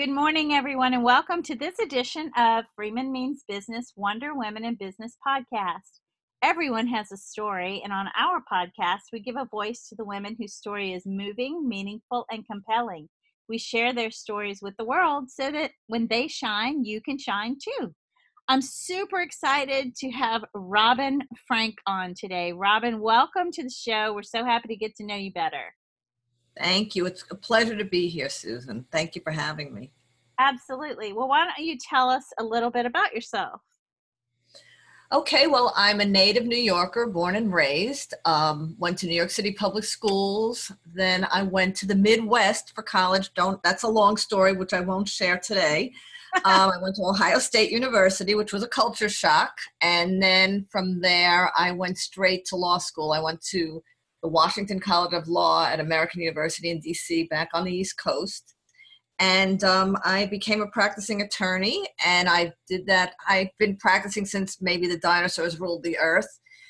Good morning, everyone, and welcome to this edition of Freeman Means Business Wonder Women in Business podcast. Everyone has a story, and on our podcast, we give a voice to the women whose story is moving, meaningful, and compelling. We share their stories with the world so that when they shine, you can shine too. I'm super excited to have Robyn Frank on today. Robyn, welcome to the show. We're so happy to get to know you better. Thank you. It's a pleasure to be here, Susan. Thank you for having me. Absolutely. Well, why don't you tell us a little bit about yourself? Okay, well, I'm a native New Yorker, born and raised. Um, went to New York City public schools. Then I went to the Midwest for college. Don't that's a long story, which I won't share today. um, I went to Ohio State University, which was a culture shock, and then from there I went straight to law school. I went to the Washington College of Law at American University in DC, back on the East Coast. And um, I became a practicing attorney, and I did that. I've been practicing since maybe the dinosaurs ruled the earth.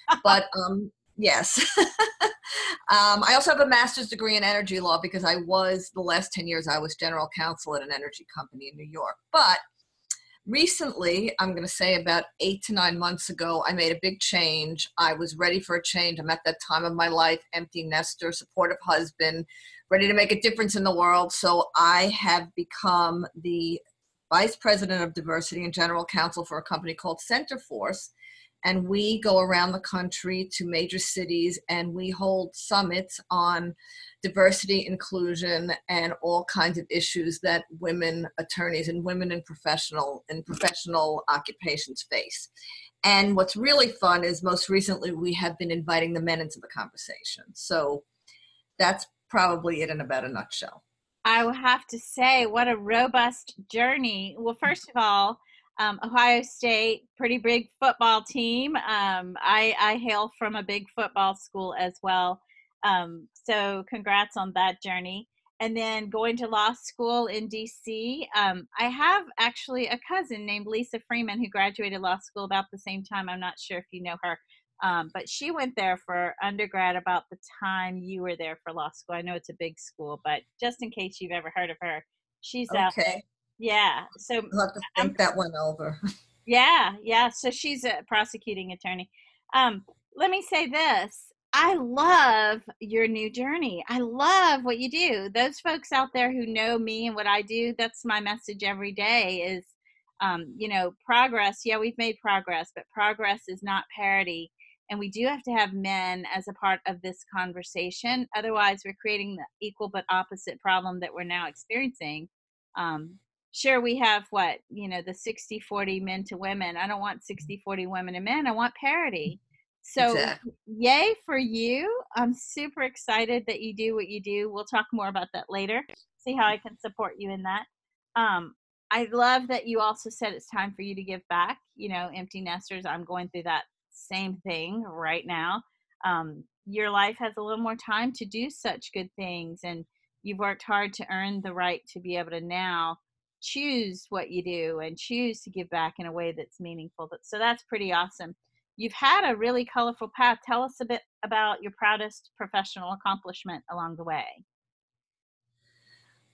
But um, yes. um, I also have a master's degree in energy law because I was, the last 10 years, I was general counsel at an energy company in New York. But recently, I'm going to say about eight to nine months ago, I made a big change. I was ready for a change. I'm at that time of my life, empty nester, supportive husband, ready to make a difference in the world. So I have become the vice president of diversity and general counsel for a company called Centerforce and we go around the country to major cities and we hold summits on diversity inclusion and all kinds of issues that women attorneys and women in professional in professional occupations face. And what's really fun is most recently we have been inviting the men into the conversation. So that's probably it in about a nutshell. I will have to say what a robust journey. Well first of all um, Ohio State, pretty big football team. Um, I, I, hail from a big football school as well. Um, so, congrats on that journey. And then going to law school in DC. Um, I have actually a cousin named Lisa Freeman who graduated law school about the same time. I'm not sure if you know her, um, but she went there for undergrad about the time you were there for law school. I know it's a big school, but just in case you've ever heard of her, she's okay. out yeah. So I'll have to think I'm, that one over. Yeah, yeah. So she's a prosecuting attorney. Um, let me say this. I love your new journey. I love what you do. Those folks out there who know me and what I do, that's my message every day is um, you know, progress. Yeah, we've made progress, but progress is not parity. And we do have to have men as a part of this conversation. Otherwise, we're creating the equal but opposite problem that we're now experiencing. Um, sure we have what you know the 60 40 men to women i don't want 60 40 women and men i want parity. So exactly. yay for you. I'm super excited that you do what you do. We'll talk more about that later. See how i can support you in that. Um, i love that you also said it's time for you to give back you know empty nesters i'm going through that same thing right now. Um, your life has a little more time to do such good things and you've worked hard to earn the right to be able to now choose what you do and choose to give back in a way that's meaningful. So that's pretty awesome. You've had a really colorful path. Tell us a bit about your proudest professional accomplishment along the way.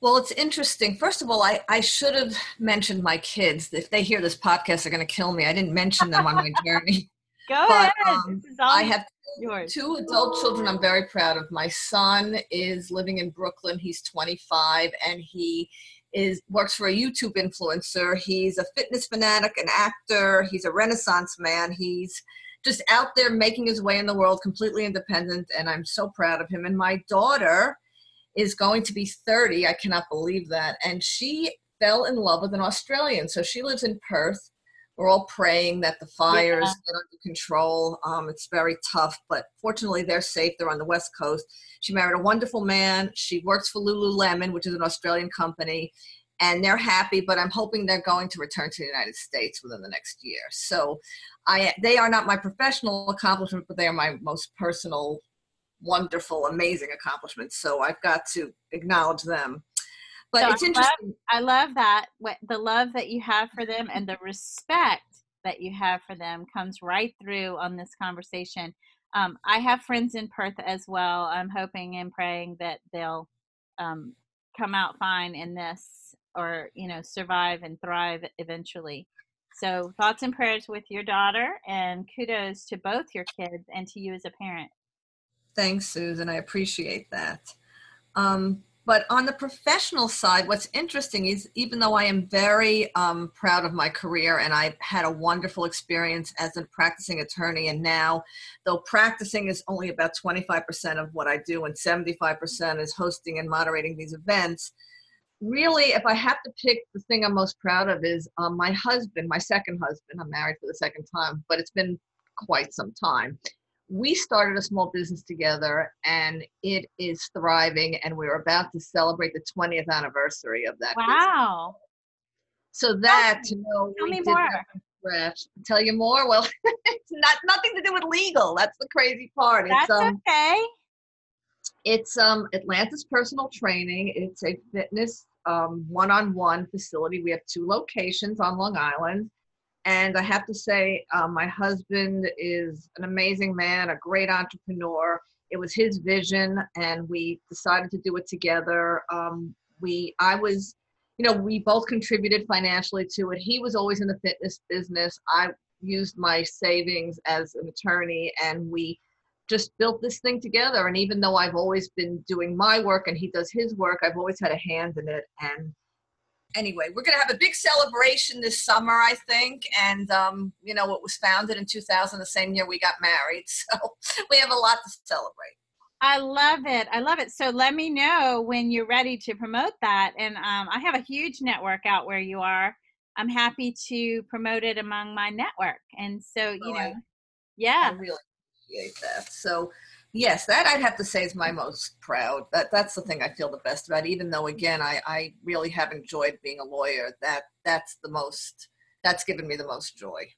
Well, it's interesting. First of all, I, I should have mentioned my kids. If they hear this podcast, they're going to kill me. I didn't mention them on my journey. Go but, ahead. Um, I have yours. two adult children I'm very proud of. My son is living in Brooklyn. He's 25 and he is works for a YouTube influencer. He's a fitness fanatic, an actor. He's a Renaissance man. He's just out there making his way in the world, completely independent, and I'm so proud of him. And my daughter is going to be 30. I cannot believe that. And she fell in love with an Australian. So she lives in Perth we're all praying that the fires yeah. get under control. Um, it's very tough, but fortunately they're safe. They're on the west coast. She married a wonderful man. She works for Lululemon, which is an Australian company, and they're happy. But I'm hoping they're going to return to the United States within the next year. So, I they are not my professional accomplishment, but they are my most personal, wonderful, amazing accomplishments. So I've got to acknowledge them but so it's I interesting. Love, I love that what the love that you have for them and the respect that you have for them comes right through on this conversation. Um, I have friends in Perth as well. I'm hoping and praying that they'll um, come out fine in this or you know survive and thrive eventually. So thoughts and prayers with your daughter and kudos to both your kids and to you as a parent. Thanks susan i appreciate that. Um, but on the professional side, what's interesting is even though I am very um, proud of my career and I've had a wonderful experience as a practicing attorney, and now, though practicing is only about 25% of what I do and 75% is hosting and moderating these events, really, if I have to pick the thing I'm most proud of is um, my husband, my second husband. I'm married for the second time, but it's been quite some time. We started a small business together and it is thriving and we're about to celebrate the 20th anniversary of that wow. Business. so that you know tell me more. tell you more? Well it's not nothing to do with legal. That's the crazy part. That's um, okay it's um atlantis personal training it's a fitness um, one-on-one facility we have two locations on long island and I have to say, uh, my husband is an amazing man, a great entrepreneur. It was his vision, and we decided to do it together. Um, we, I was, you know, we both contributed financially to it. He was always in the fitness business. I used my savings as an attorney, and we just built this thing together. And even though I've always been doing my work and he does his work, I've always had a hand in it. And anyway, we're going to have a big celebration this summer, I think. And, um, you know, it was founded in 2000, the same year we got married. So we have a lot to celebrate. I love it. I love it. So let me know when you're ready to promote that. And um, I have a huge network out where you are. I'm happy to promote it among my network. And so, you oh, know, I, yeah. I really appreciate that. So, yes that i'd have to say is my most proud. That that's the thing i feel the best about even though again i i really have enjoyed being a lawyer. That that's the most that's given me the most joy.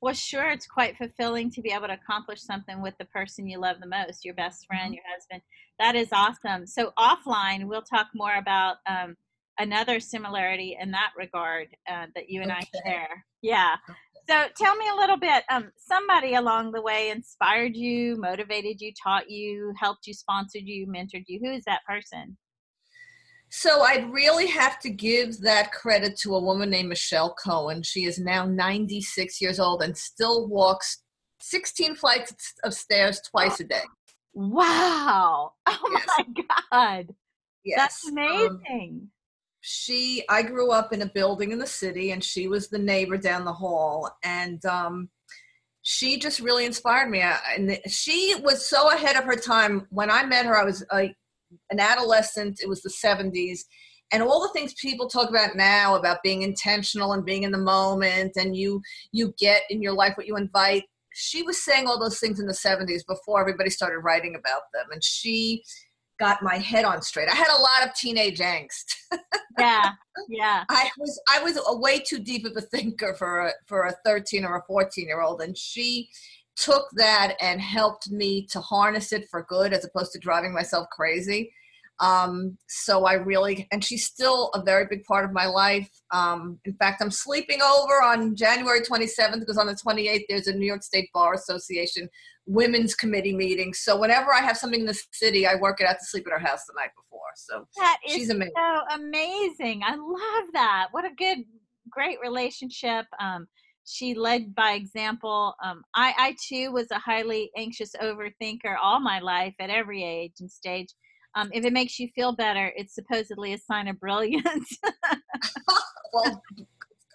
Well sure it's quite fulfilling to be able to accomplish something with the person you love the most your best friend mm-hmm. your husband. That is awesome. So offline we'll talk more about um, another similarity in that regard uh, that you and okay. i share. Yeah so tell me a little bit. Um, somebody along the way inspired you, motivated you, taught you, helped you, sponsored you, mentored you. Who is that person? So I'd really have to give that credit to a woman named Michelle Cohen. She is now 96 years old and still walks 16 flights of stairs twice a day. Wow. Oh yes. my God. Yes. That's um, amazing. Um, she i grew up in a building in the city and she was the neighbor down the hall and um, she just really inspired me. And she was so ahead of her time. When i met her i was a, an adolescent it was the 70s and all the things people talk about now about being intentional and being in the moment and you you get in your life what you invite. She was saying all those things in the 70s before everybody started writing about them and she got my head on straight. I had a lot of teenage angst. yeah, yeah. I was I was a way too deep of a thinker for a for a 13 or a 14 year old, and she took that and helped me to harness it for good as opposed to driving myself crazy. Um, so I really, and she's still a very big part of my life. Um, in fact, I'm sleeping over on January 27th because on the 28th there's a New York State Bar Association women's committee meeting. So whenever I have something in the city, I work it out to sleep at her house the night before. So that is she's amazing. so amazing. I love that. What a good, great relationship. Um, she led by example. Um, I, I too was a highly anxious overthinker all my life at every age and stage. Um, if it makes you feel better, it's supposedly a sign of brilliance. well,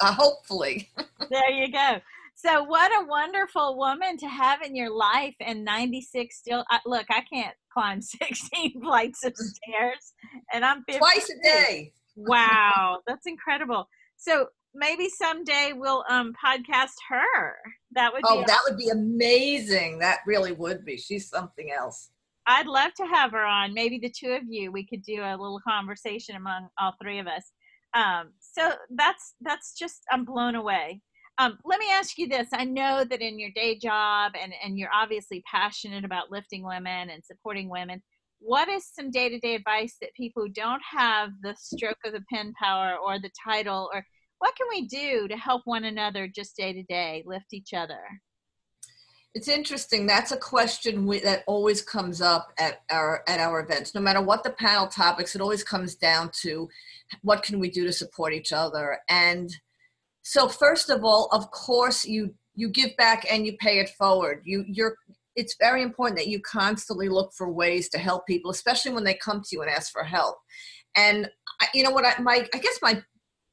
uh, hopefully. there you go. So what a wonderful woman to have in your life and 96 still I, look, I can't climb 16 flights of stairs and I'm 50. twice a day. Wow, that's incredible. So maybe someday we'll um podcast her. That would Oh, be that awesome. would be amazing. That really would be. She's something else. I'd love to have her on. Maybe the two of you, we could do a little conversation among all three of us. Um, so that's that's just I'm blown away. Um, let me ask you this. I know that in your day job and, and you're obviously passionate about lifting women and supporting women. What is some day to day advice that people who don't have the stroke of the pen power or the title, or what can we do to help one another just day to day lift each other? It's interesting. That's a question we, that always comes up at our at our events. No matter what the panel topics, it always comes down to what can we do to support each other. And so, first of all, of course, you you give back and you pay it forward. You you're it's very important that you constantly look for ways to help people, especially when they come to you and ask for help. And you know what I my I guess my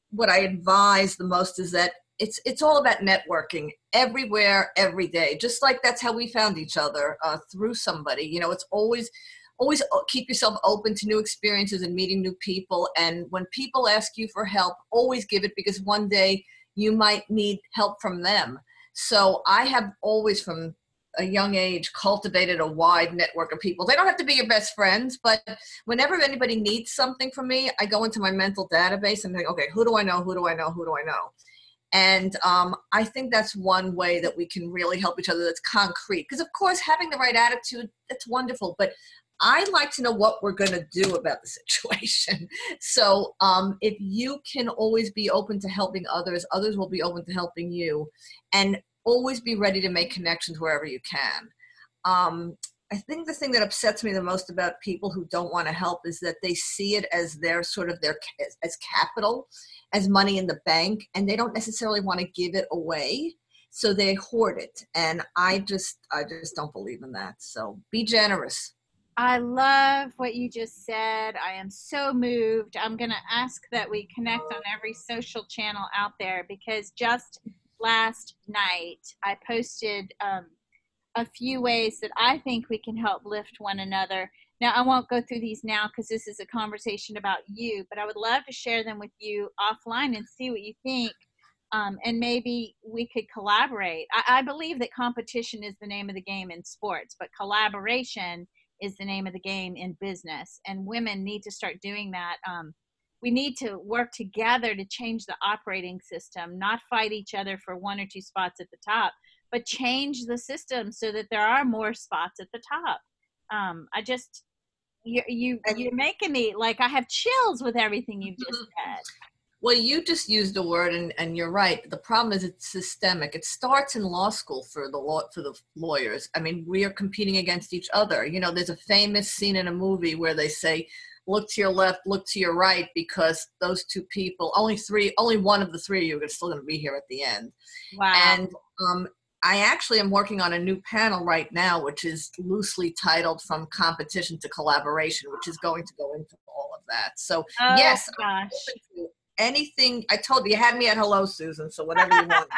what I advise the most is that it's it's all about networking everywhere every day just like that's how we found each other uh, through somebody you know it's always always uh, keep yourself open to new experiences and meeting new people and when people ask you for help always give it because one day you might need help from them so i have always from a young age cultivated a wide network of people. They don't have to be your best friends, but whenever anybody needs something from me, I go into my mental database and think, okay, who do I know? Who do I know? Who do I know? And um, I think that's one way that we can really help each other that's concrete. Because, of course, having the right attitude, that's wonderful. But I'd like to know what we're going to do about the situation. So, um, if you can always be open to helping others, others will be open to helping you. And always be ready to make connections wherever you can. Um, I think the thing that upsets me the most about people who don't want to help is that they see it as their sort of their as capital, as money in the bank, and they don't necessarily want to give it away, so they hoard it. And I just I just don't believe in that. So be generous. I love what you just said. I am so moved. I'm going to ask that we connect on every social channel out there because just last night I posted um, a few ways that I think we can help lift one another. Now, I won't go through these now because this is a conversation about you, but I would love to share them with you offline and see what you think. Um, and maybe we could collaborate. I, I believe that competition is the name of the game in sports, but collaboration is the name of the game in business. And women need to start doing that. Um, we need to work together to change the operating system, not fight each other for one or two spots at the top, but change the system so that there are more spots at the top. Um, I just you you you're making me like I have chills with everything you've just said. Well, you just used a word, and, and you're right. The problem is it's systemic. It starts in law school for the law for the lawyers. I mean, we are competing against each other. You know, there's a famous scene in a movie where they say, "Look to your left, look to your right," because those two people, only three, only one of the three of you are still going to be here at the end. Wow. And um, I actually am working on a new panel right now, which is loosely titled From Competition to Collaboration, which is going to go into all of that. So, oh, yes, gosh. anything I told you, you had me at hello, Susan. So, whatever you want.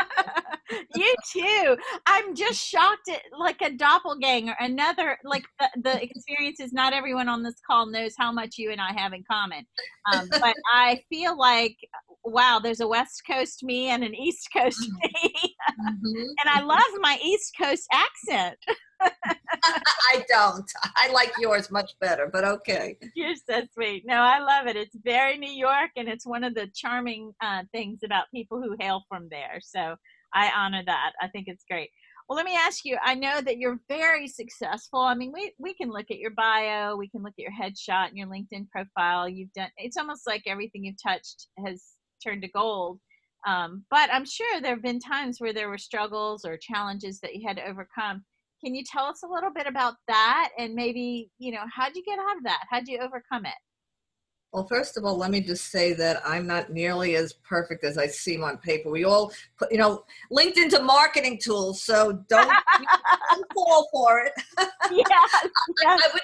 you too. I'm just shocked at like a doppelganger. Another like the, the experience is not everyone on this call knows how much you and I have in common. Um, but I feel like wow, there's a West Coast me and an East Coast mm-hmm. me. mm-hmm. and I love my East Coast accent. I don't. I like yours much better, but okay. You're so sweet. No, I love it. It's very New York, and it's one of the charming uh, things about people who hail from there. So I honor that. I think it's great. Well, let me ask you. I know that you're very successful. I mean, we we can look at your bio, we can look at your headshot and your LinkedIn profile. You've done. It's almost like everything you've touched has turned to gold. Um, but I'm sure there have been times where there were struggles or challenges that you had to overcome. Can you tell us a little bit about that and maybe, you know, how'd you get out of that? How'd you overcome it? Well, first of all, let me just say that I'm not nearly as perfect as I seem on paper. We all, put, you know, LinkedIn's a marketing tool, so don't, don't fall for it. Yeah, I, I, would,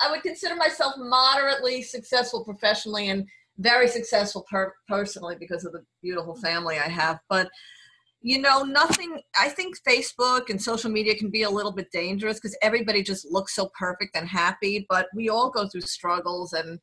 I would consider myself moderately successful professionally, and very successful per- personally because of the beautiful family I have. But you know, nothing. I think Facebook and social media can be a little bit dangerous because everybody just looks so perfect and happy. But we all go through struggles, and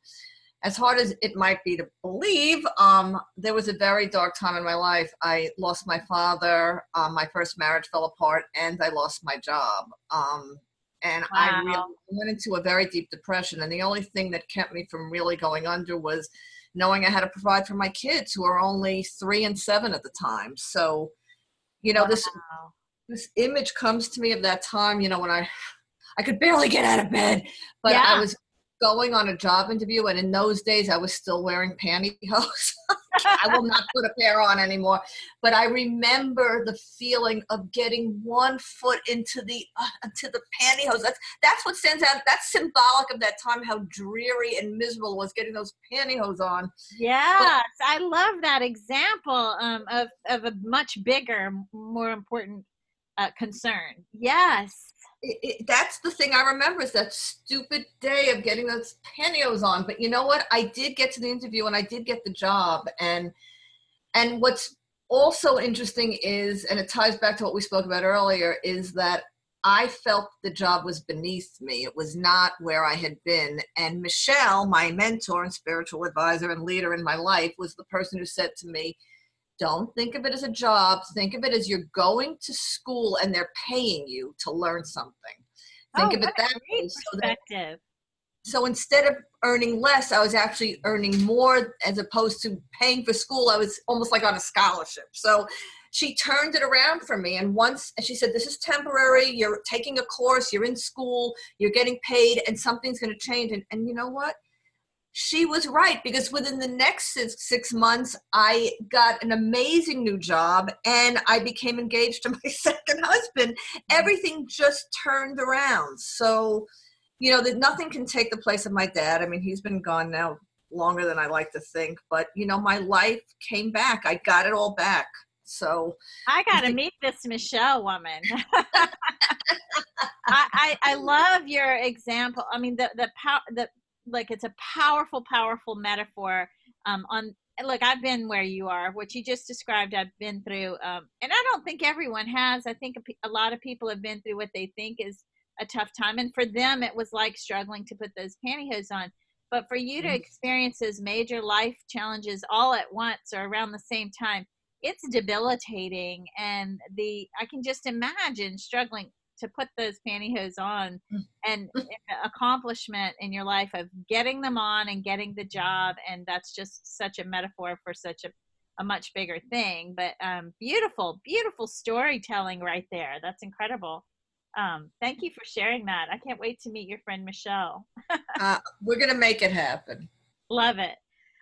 as hard as it might be to believe, um, there was a very dark time in my life. I lost my father. Um, my first marriage fell apart, and I lost my job. Um, and wow. I really went into a very deep depression. And the only thing that kept me from really going under was knowing I had to provide for my kids who are only three and seven at the time. So, you know, wow. this this image comes to me of that time, you know, when I I could barely get out of bed, but yeah. I was going on a job interview and in those days I was still wearing pantyhose. I will not put a pair on anymore. But I remember the feeling of getting one foot into the uh, into the pantyhose. That's that's what stands out. That's symbolic of that time, how dreary and miserable was getting those pantyhose on. Yes, but, I love that example um, of of a much bigger, more important uh, concern. Yes. It, it, that's the thing I remember is that stupid day of getting those pantyhose on. But you know what? I did get to the interview and I did get the job. And and what's also interesting is, and it ties back to what we spoke about earlier, is that I felt the job was beneath me. It was not where I had been. And Michelle, my mentor and spiritual advisor and leader in my life, was the person who said to me, don't think of it as a job. Think of it as you're going to school and they're paying you to learn something. Think oh, of it that way. So, that, so instead of earning less, I was actually earning more as opposed to paying for school. I was almost like on a scholarship. So she turned it around for me. And once and she said, This is temporary. You're taking a course, you're in school, you're getting paid, and something's going to change. And, and you know what? She was right because within the next six, six, months i got an amazing new job and i became engaged to my second husband. Mm-hmm. Everything just turned around. So you know that nothing can take the place of my dad. I mean he's been gone now longer than i like to think but you know my life came back. I got it all back. So i got to meet this michelle woman. I, I, I love your example. I mean the the power the like it's a powerful powerful metaphor um, on look i've been where you are what you just described i've been through um, and i don't think everyone has i think a, a, lot of people have been through what they think is a tough time and for them it was like struggling to put those pantyhose on but for you to mm-hmm. experience those major life challenges all at once or around the same time it's debilitating and the i can just imagine struggling to put those pantyhose on mm. and accomplishment in your life of getting them on and getting the job and that's just such a metaphor for such a, a much bigger thing but um, beautiful beautiful storytelling right there. That's incredible. Um, thank you for sharing that. I can't wait to meet your friend michelle. Uh, we're gonna make it happen. Love it.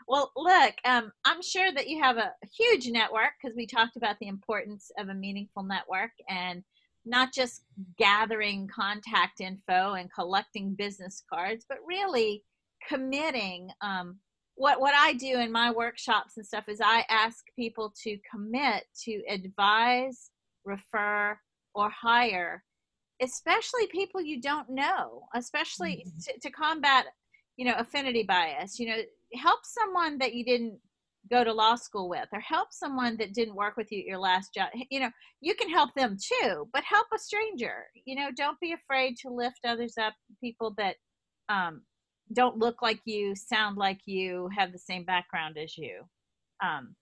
Well, look, um, I'm sure that you have a huge network because we talked about the importance of a meaningful network and not just gathering contact info and collecting business cards, but really committing. Um, what what I do in my workshops and stuff is I ask people to commit to advise, refer, or hire, especially people you don't know, especially mm-hmm. to, to combat, you know, affinity bias. You know, help someone that you didn't go to law school with or help someone that didn't work with you at your last job. You know you can help them too but help a stranger. You know don't be afraid to lift others up people that um, don't look like you sound like you have the same background as you. Um,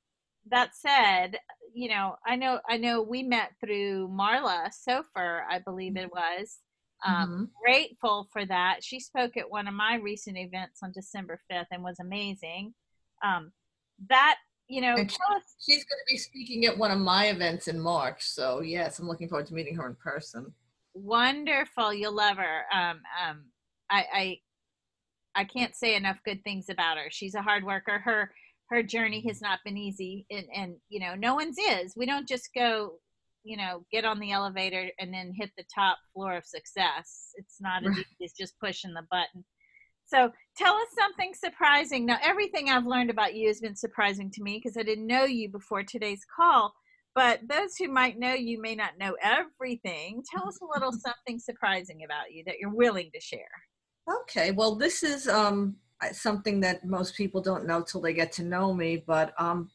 that said you know i know i know we met through marla sofer i believe it was. Um, mm-hmm. grateful for that. She spoke at one of my recent events on december 5th and was amazing. Um, that you know she's going to be speaking at one of my events in march so yes i'm looking forward to meeting her in person. Wonderful you'll love her. Um, um, I, I i can't say enough good things about her. She's a hard worker. Her her journey has not been easy and and you know no one's is. We don't just go you know get on the elevator and then hit the top floor of success. It's not as easy as just pushing the button so tell us something surprising. Now, everything I've learned about you has been surprising to me because I didn't know you before today's call. But those who might know you may not know everything. Tell us a little something surprising about you that you're willing to share. Okay, well, this is um, something that most people don't know till they get to know me. But um,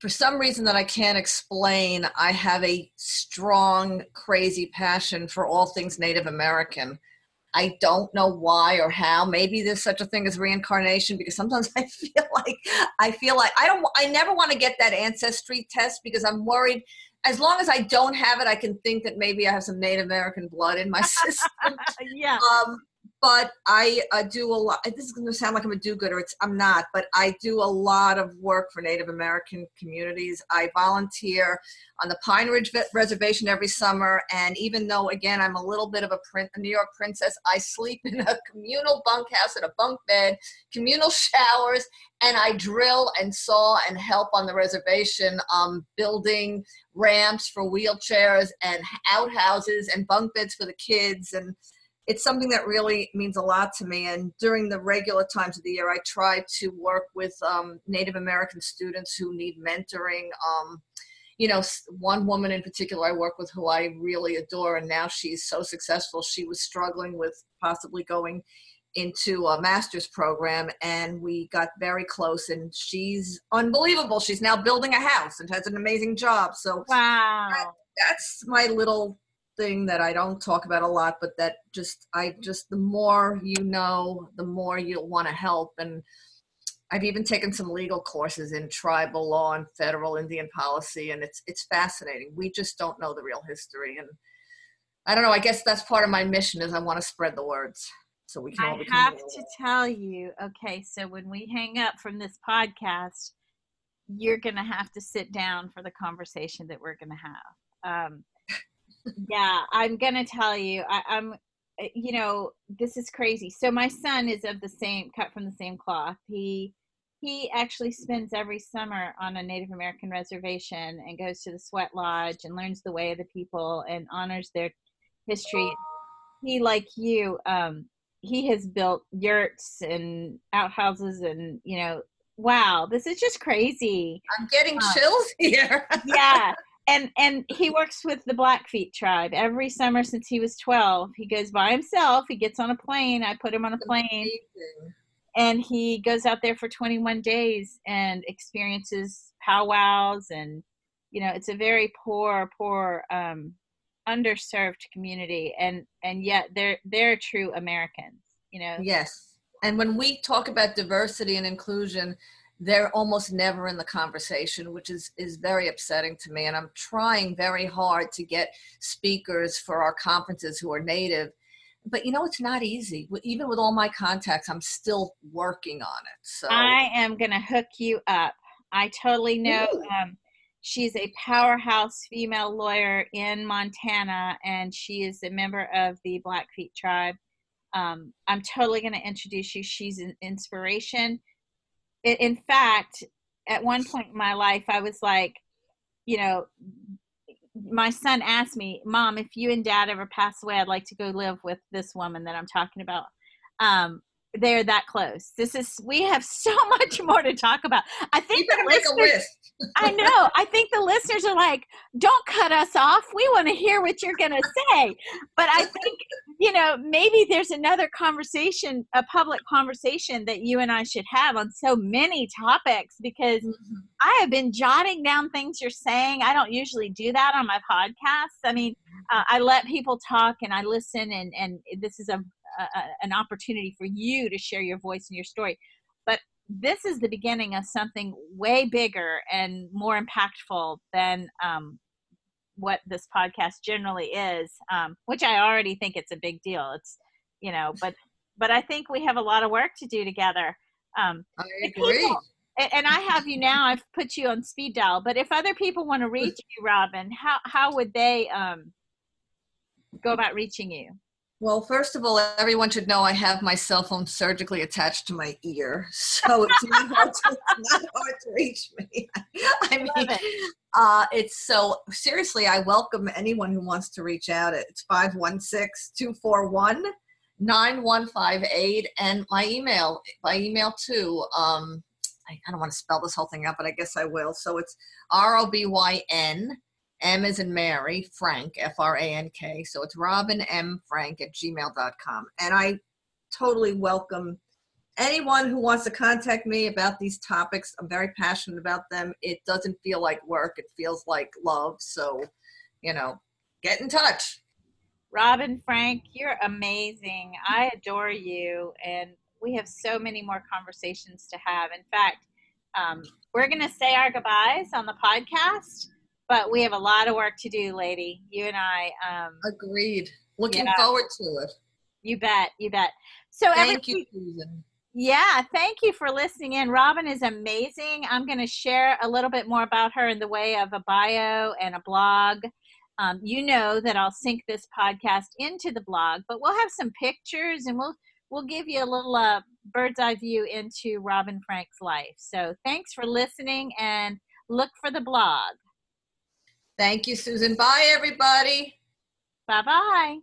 for some reason that I can't explain, I have a strong, crazy passion for all things Native American. I don't know why or how. Maybe there's such a thing as reincarnation because sometimes I feel like I feel like I don't I never want to get that ancestry test because I'm worried as long as I don't have it I can think that maybe I have some Native American blood in my system. yeah. Um, but I uh, do a lot. This is going to sound like I'm a do-gooder. It's I'm not, but I do a lot of work for Native American communities. I volunteer on the Pine Ridge Reservation every summer, and even though again I'm a little bit of a, print, a New York princess, I sleep in a communal bunkhouse in a bunk bed, communal showers, and I drill and saw and help on the reservation, um, building ramps for wheelchairs and outhouses and bunk beds for the kids and it's something that really means a lot to me. And during the regular times of the year, I try to work with um, Native American students who need mentoring. Um, you know, one woman in particular I work with who I really adore, and now she's so successful. She was struggling with possibly going into a master's program, and we got very close. And she's unbelievable. She's now building a house and has an amazing job. So, wow, that, that's my little thing that I don't talk about a lot, but that just I just the more you know, the more you'll want to help. And I've even taken some legal courses in tribal law and federal Indian policy, and it's it's fascinating. We just don't know the real history, and I don't know. I guess that's part of my mission is I want to spread the words so we can. I have to tell you, okay. So when we hang up from this podcast, you're going to have to sit down for the conversation that we're going to have. Um, yeah, I'm gonna tell you, I, I'm, eh, you know, this is crazy. So my son is of the same, cut from the same cloth. He he actually spends every summer on a Native American reservation and goes to the sweat lodge and learns the way of the people and honors their history. He, like you, um, he has built yurts and outhouses and you know, wow, this is just crazy. I'm getting uh, chills here. yeah and and he works with the blackfeet tribe. Every summer since he was 12 he goes by himself. He gets on a plane. I put him on a plane. and he goes out there for 21 days and experiences powwows and you know it's a very poor poor um underserved community. And and yet they're they're true americans you know? Yes. And when we talk about diversity and inclusion they're almost never in the conversation, which is, is very upsetting to me. And I'm trying very hard to get speakers for our conferences who are native. But you know, it's not easy. Even with all my contacts, I'm still working on it. So I am going to hook you up. I totally know. Um, she's a powerhouse female lawyer in Montana, and she is a member of the Blackfeet tribe. Um, I'm totally going to introduce you. She's an inspiration in fact, at one point in my life, I was like, you know, my son asked me, Mom, if you and dad ever pass away, I'd like to go live with this woman that I'm talking about. Um, they're that close. This is we have so much more to talk about. I think you make a list. I know. I think the listeners are like, "Don't cut us off. We want to hear what you're going to say." But I think you know maybe there's another conversation, a public conversation that you and I should have on so many topics because mm-hmm. I have been jotting down things you're saying. I don't usually do that on my podcasts. I mean, uh, I let people talk and I listen, and and this is a a, an opportunity for you to share your voice and your story. But this is the beginning of something way bigger and more impactful than um, what this podcast generally is, um, which I already think it's a big deal. It's, you know, but but I think we have a lot of work to do together. Um, I agree. People, and I have you now. I've put you on speed dial. But if other people want to reach you, Robyn, how how would they um, go about reaching you? Well, first of all, everyone should know I have my cell phone surgically attached to my ear, so it's not hard to, not hard to reach me. I mean, it. uh, it's so seriously. I welcome anyone who wants to reach out. It's 516-241-9158, and my email by email too. Um, I, I don't want to spell this whole thing out, but I guess I will. So it's R O B Y N M is in Mary, Frank, F R A N K. So it's Robyn M. Frank at gmail.com. And I totally welcome anyone who wants to contact me about these topics. I'm very passionate about them. It doesn't feel like work, it feels like love. So, you know, get in touch. Robyn Frank, you're amazing. I adore you. And we have so many more conversations to have. In fact, um, we're going to say our goodbyes on the podcast but we have a lot of work to do, lady. You and I. Um, Agreed. Looking yeah. forward to it. You bet. You bet. So thank you, Susan. Yeah, thank you for listening in. Robyn is amazing. I'm going to share a little bit more about her in the way of a bio and a blog. Um, you know that I'll sync this podcast into the blog, but we'll have some pictures and we'll we'll give you a little uh, bird's eye view into Robyn Frank's life. So thanks for listening and look for the blog. Thank you, Susan. Bye, everybody. Bye bye.